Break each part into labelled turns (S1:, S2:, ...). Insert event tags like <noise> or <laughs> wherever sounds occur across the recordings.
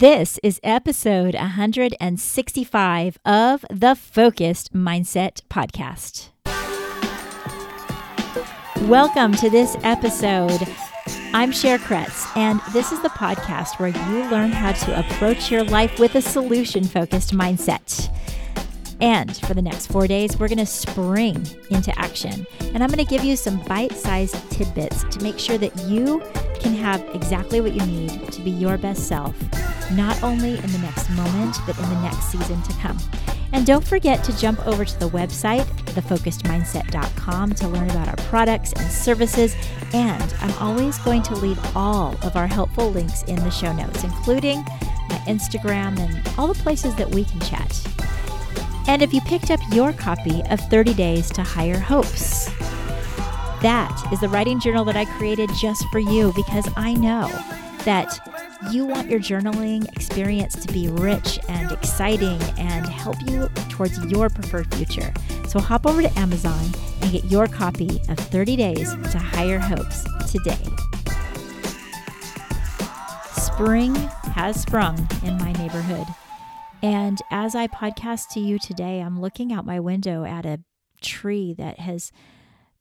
S1: This is episode 165 of the Focused Mindset Podcast. Welcome to this episode. I'm Cher Kretz, and this is the podcast where you learn how to approach your life with a solution focused mindset. And for the next four days, we're going to spring into action. And I'm going to give you some bite sized tidbits to make sure that you can have exactly what you need to be your best self, not only in the next moment, but in the next season to come. And don't forget to jump over to the website, thefocusedmindset.com, to learn about our products and services. And I'm always going to leave all of our helpful links in the show notes, including my Instagram and all the places that we can chat. And if you picked up your copy of 30 Days to Higher Hopes, that is the writing journal that I created just for you because I know that you want your journaling experience to be rich and exciting and help you towards your preferred future. So hop over to Amazon and get your copy of 30 Days to Higher Hopes today. Spring has sprung in my neighborhood. And as I podcast to you today, I'm looking out my window at a tree that has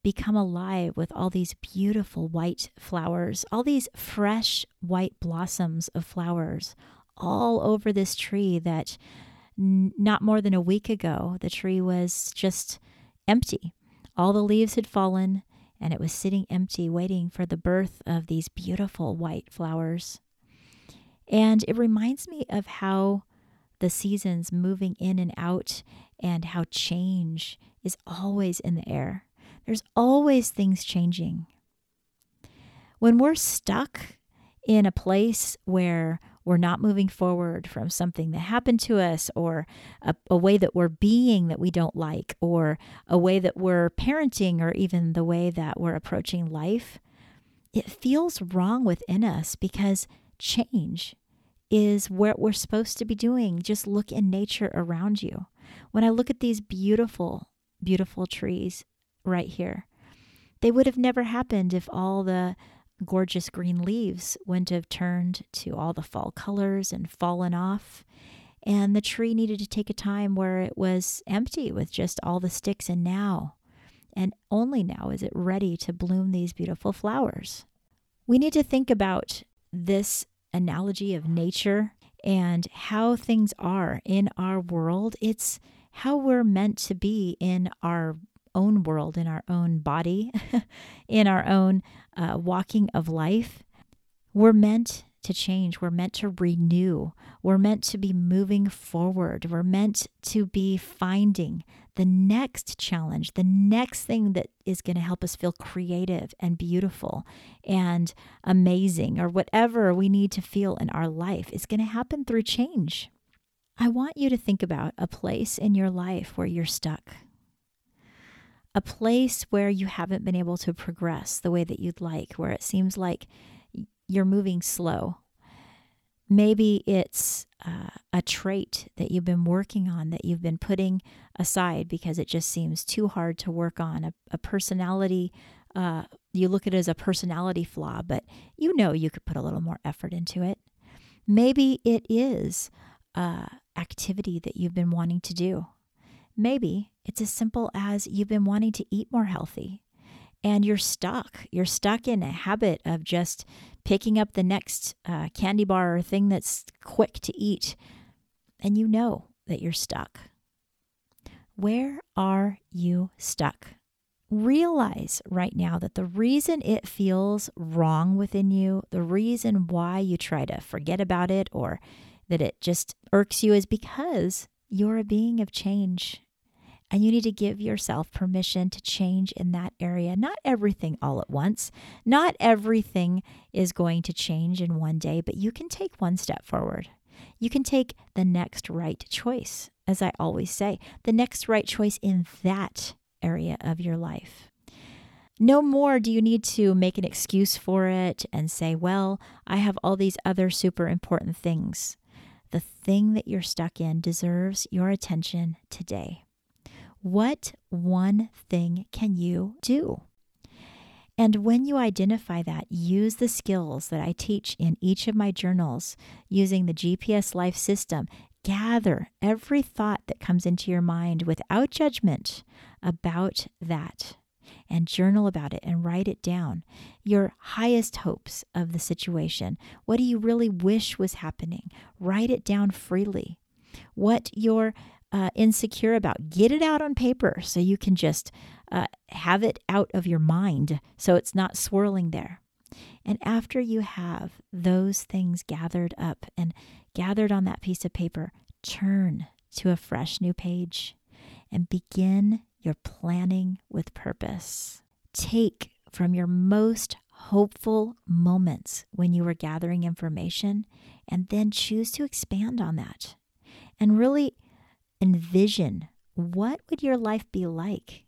S1: become alive with all these beautiful white flowers, all these fresh white blossoms of flowers all over this tree that n- not more than a week ago, the tree was just empty. All the leaves had fallen and it was sitting empty, waiting for the birth of these beautiful white flowers. And it reminds me of how the seasons moving in and out, and how change is always in the air. There's always things changing. When we're stuck in a place where we're not moving forward from something that happened to us, or a, a, way that we're being that we don't like, or a way that we're parenting, or even the way that we're approaching life, it feels wrong within us because change is what we're supposed to be doing. Just look in nature around you. When I look at these beautiful, beautiful trees right here, they would have never happened if all the gorgeous green leaves wouldn't have turned to all the fall colors and fallen off. And the tree needed to take a time where it was empty with just all the sticks. And now, and only now, is it ready to bloom these beautiful flowers. We need to think about this analogy of nature and how things are in our world. It's how we're meant to be in our own world, in our own body, <laughs> in our own uh, walking of life. We're meant to change. We're meant to renew. We're meant to be moving forward. We're meant to be finding the next challenge, the next thing that is going to help us feel creative and beautiful and amazing, or whatever we need to feel in our life is going to happen through change. I want you to think about a place in your life where you're stuck, a place where you haven't been able to progress the way that you'd like, where it seems like you're moving slow. Maybe it's uh, a trait that you've been working on that you've been putting aside because it just seems too hard to work on. A, a personality, uh, you look at it as a personality flaw, but you know you could put a little more effort into it. Maybe it is uh, activity that you've been wanting to do. Maybe it's as simple as you've been wanting to eat more healthy and you're stuck. You're stuck in a habit of just picking up the next uh, candy bar or thing that's quick to eat, and you know that you're stuck. Where are you stuck? Realize right now that the reason it feels wrong within you, the reason why you try to forget about it or that it just irks you is because you're a being of change and you need to give yourself permission to change in that area. Not everything all at once. Not everything is going to change in one day, but you can take one step forward. You can take the next right choice, as I always say, the next right choice in that area of your life. No more do you need to make an excuse for it and say, well, I have all these other super important things. The thing that you're stuck in deserves your attention today. What one thing can you do? And when you identify that, use the skills that I teach in each of my journals using the GPS Life system. Gather every thought that comes into your mind without judgment about that and journal about it and write it down. Your highest hopes of the situation. What do you really wish was happening? Write it down freely. What you're uh, insecure about, get it out on paper so you can just uh, have it out of your mind so it's not swirling there. And after you have those things gathered up and gathered on that piece of paper, turn to a fresh new page and begin your planning with purpose. Take from your most hopeful moments when you were gathering information and then choose to expand on that and really envision what would your life be like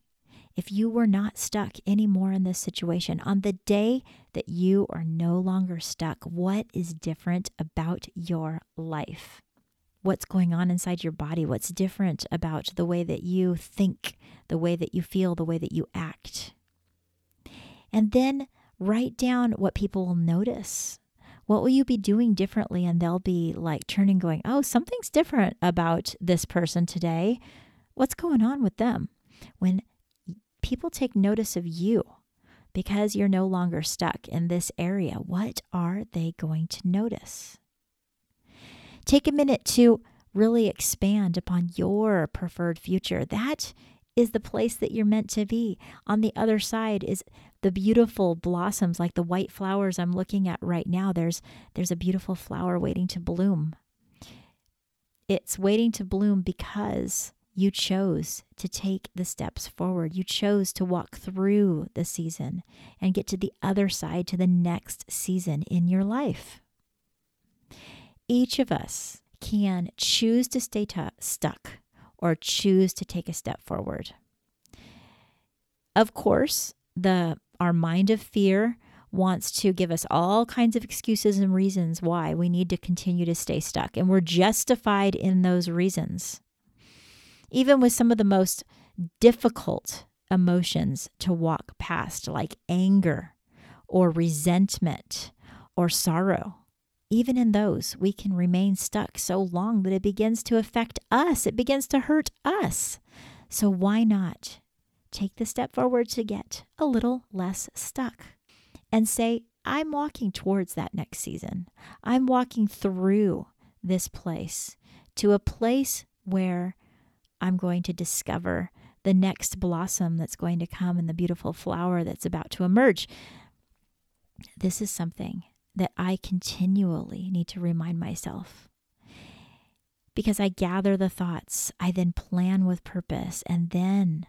S1: if you were not stuck anymore in this situation, on the day that you are no longer stuck, what is different about your life? What's going on inside your body? What's different about the way that you think, the way that you feel, the way that you act? And then write down what people will notice. What will you be doing differently? And they'll be like turning, going, Oh, something's different about this person today. What's going on with them? When people take notice of you because you're no longer stuck in this area. What are they going to notice? Take a minute to really expand upon your preferred future. That is the place that you're meant to be. On the other side is the beautiful blossoms like the white flowers I'm looking at right now. There's there's a beautiful flower waiting to bloom. It's waiting to bloom because you chose to take the steps forward. You chose to walk through the season and get to the other side, to the next season in your life. Each of us can choose to stay t- stuck or choose to take a step forward. Of course, the our mind of fear wants to give us all kinds of excuses and reasons why we need to continue to stay stuck and we're justified in those reasons even with some of the most difficult emotions to walk past, like anger or resentment or sorrow. Even in those, we can remain stuck so long that it begins to affect us, it begins to hurt us. So, why not take the step forward to get a little less stuck and say, I'm walking towards that next season. I'm walking through this place to a place where I'm going to discover the next blossom that's going to come and the beautiful flower that's about to emerge. This is something that I continually need to remind myself. Because I gather the thoughts, I then plan with purpose, and then,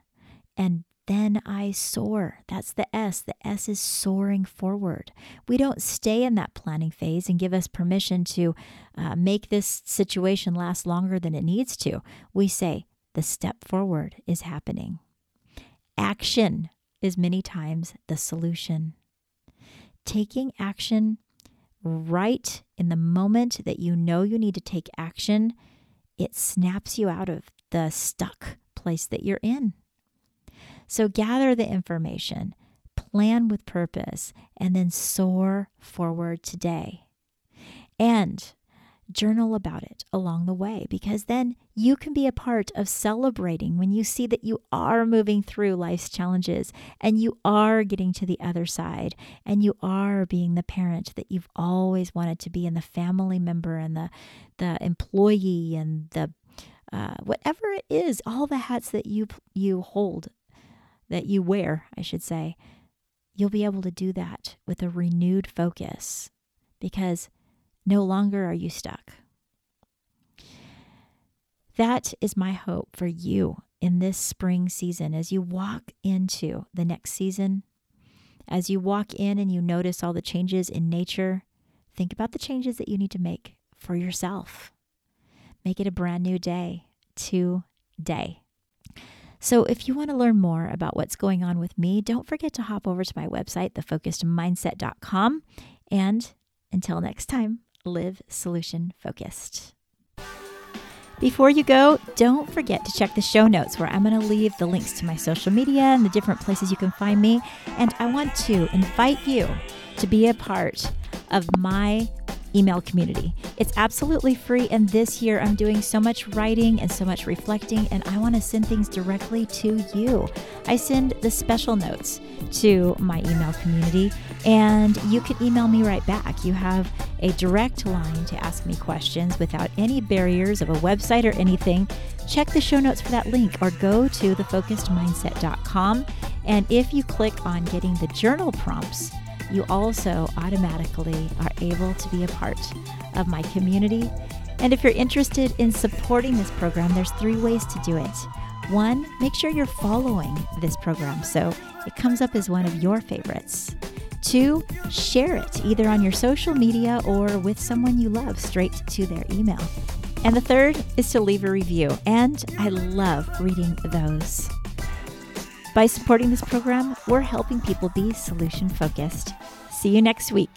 S1: and then I soar. That's the S. The S is soaring forward. We don't stay in that planning phase and give us permission to uh, make this situation last longer than it needs to. We say, the step forward is happening. Action is many times the solution. Taking action right in the moment that you know you need to take action, it snaps you out of the stuck place that you're in. So gather the information, plan with purpose, and then soar forward today. And journal about it along the way because then you can be a part of celebrating when you see that you are moving through life's challenges and you are getting to the other side and you are being the parent that you've always wanted to be and the family member and the the employee and the uh, whatever it is all the hats that you you hold that you wear I should say you'll be able to do that with a renewed focus because no longer are you stuck. That is my hope for you in this spring season as you walk into the next season. As you walk in and you notice all the changes in nature, think about the changes that you need to make for yourself. Make it a brand new day today. So, if you want to learn more about what's going on with me, don't forget to hop over to my website, thefocusedmindset.com. And until next time, live solution focused. Before you go, don't forget to check the show notes where I'm going to leave the links to my social media and the different places you can find me. And I want to invite you to be a part of my email community. It's absolutely free, and this year I'm doing so much writing and so much reflecting, and I want to send things directly to you. I send the special notes to my email community, and you can email me right back. You have a direct line to ask me questions without any barriers of a website or anything. Check the show notes for that link or go to thefocusedmindset.com. And if you click on getting the journal prompts, you also automatically are able to be a part of my community. And if you're interested in supporting this program, there's three ways to do it. One, make sure you're following this program so it comes up as one of your favorites. Two, share it either on your social media or with someone you love straight to their email. And the third is to leave a review, and I love reading those. By supporting this program, we're helping people be solution focused. See you next week.